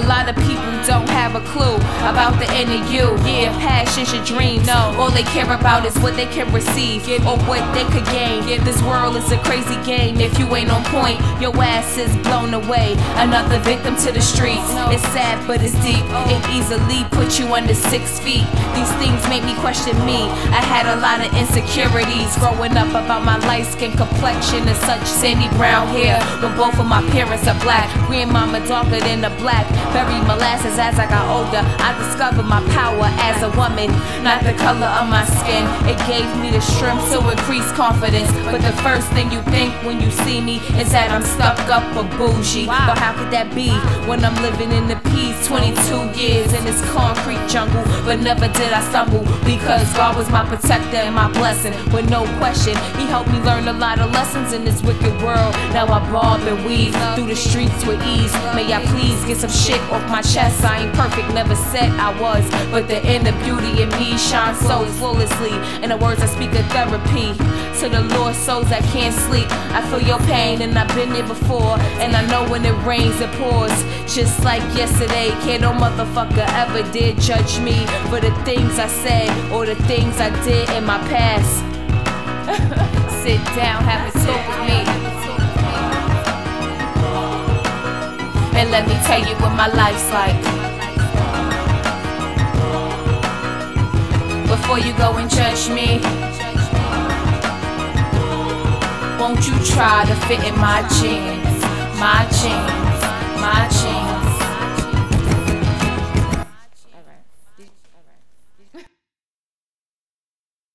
lot of people don't have a clue about the inner you. Yeah, passions, your dreams. No, all they care about is what they can receive or what they could gain. This world is a crazy game. If you ain't on point, your ass is blown away. Another victim to the streets. It's sad, but it's deep. It easily puts you under six feet. These things make me question me. I had a lot of insecurities growing up about my light skin complexion and such sandy brown hair. When both of my parents are black, grandmama darker than the black. Berry molasses as I got older. I discovered my power as a woman, not the color of my skin. It gave me the strength to increase confidence. But the first thing you think when you see me is that I'm stuck up or bougie. But how could that be when I'm living in the peace 22 years in this concrete jungle? But never did I stumble because God was my protector and my blessing. With no question, He helped me learn a lot of lessons in this wicked world. Now I bob and weave through the streets with ease. May I please get some shit off my chest? I ain't perfect, never said I was. But the inner beauty in me shines so flawlessly. In the words I speak of therapy. To the lost souls that can't sleep. I feel your pain and I've been there before. And I know when it rains, it pours. Just like yesterday, kid, no motherfucker ever did judge me for the things I said or the things I did in my past. Sit down, have a talk with me. And let me tell you what my life's like. Before you go and judge me, won't you try to fit in my jeans, my jeans, my jeans?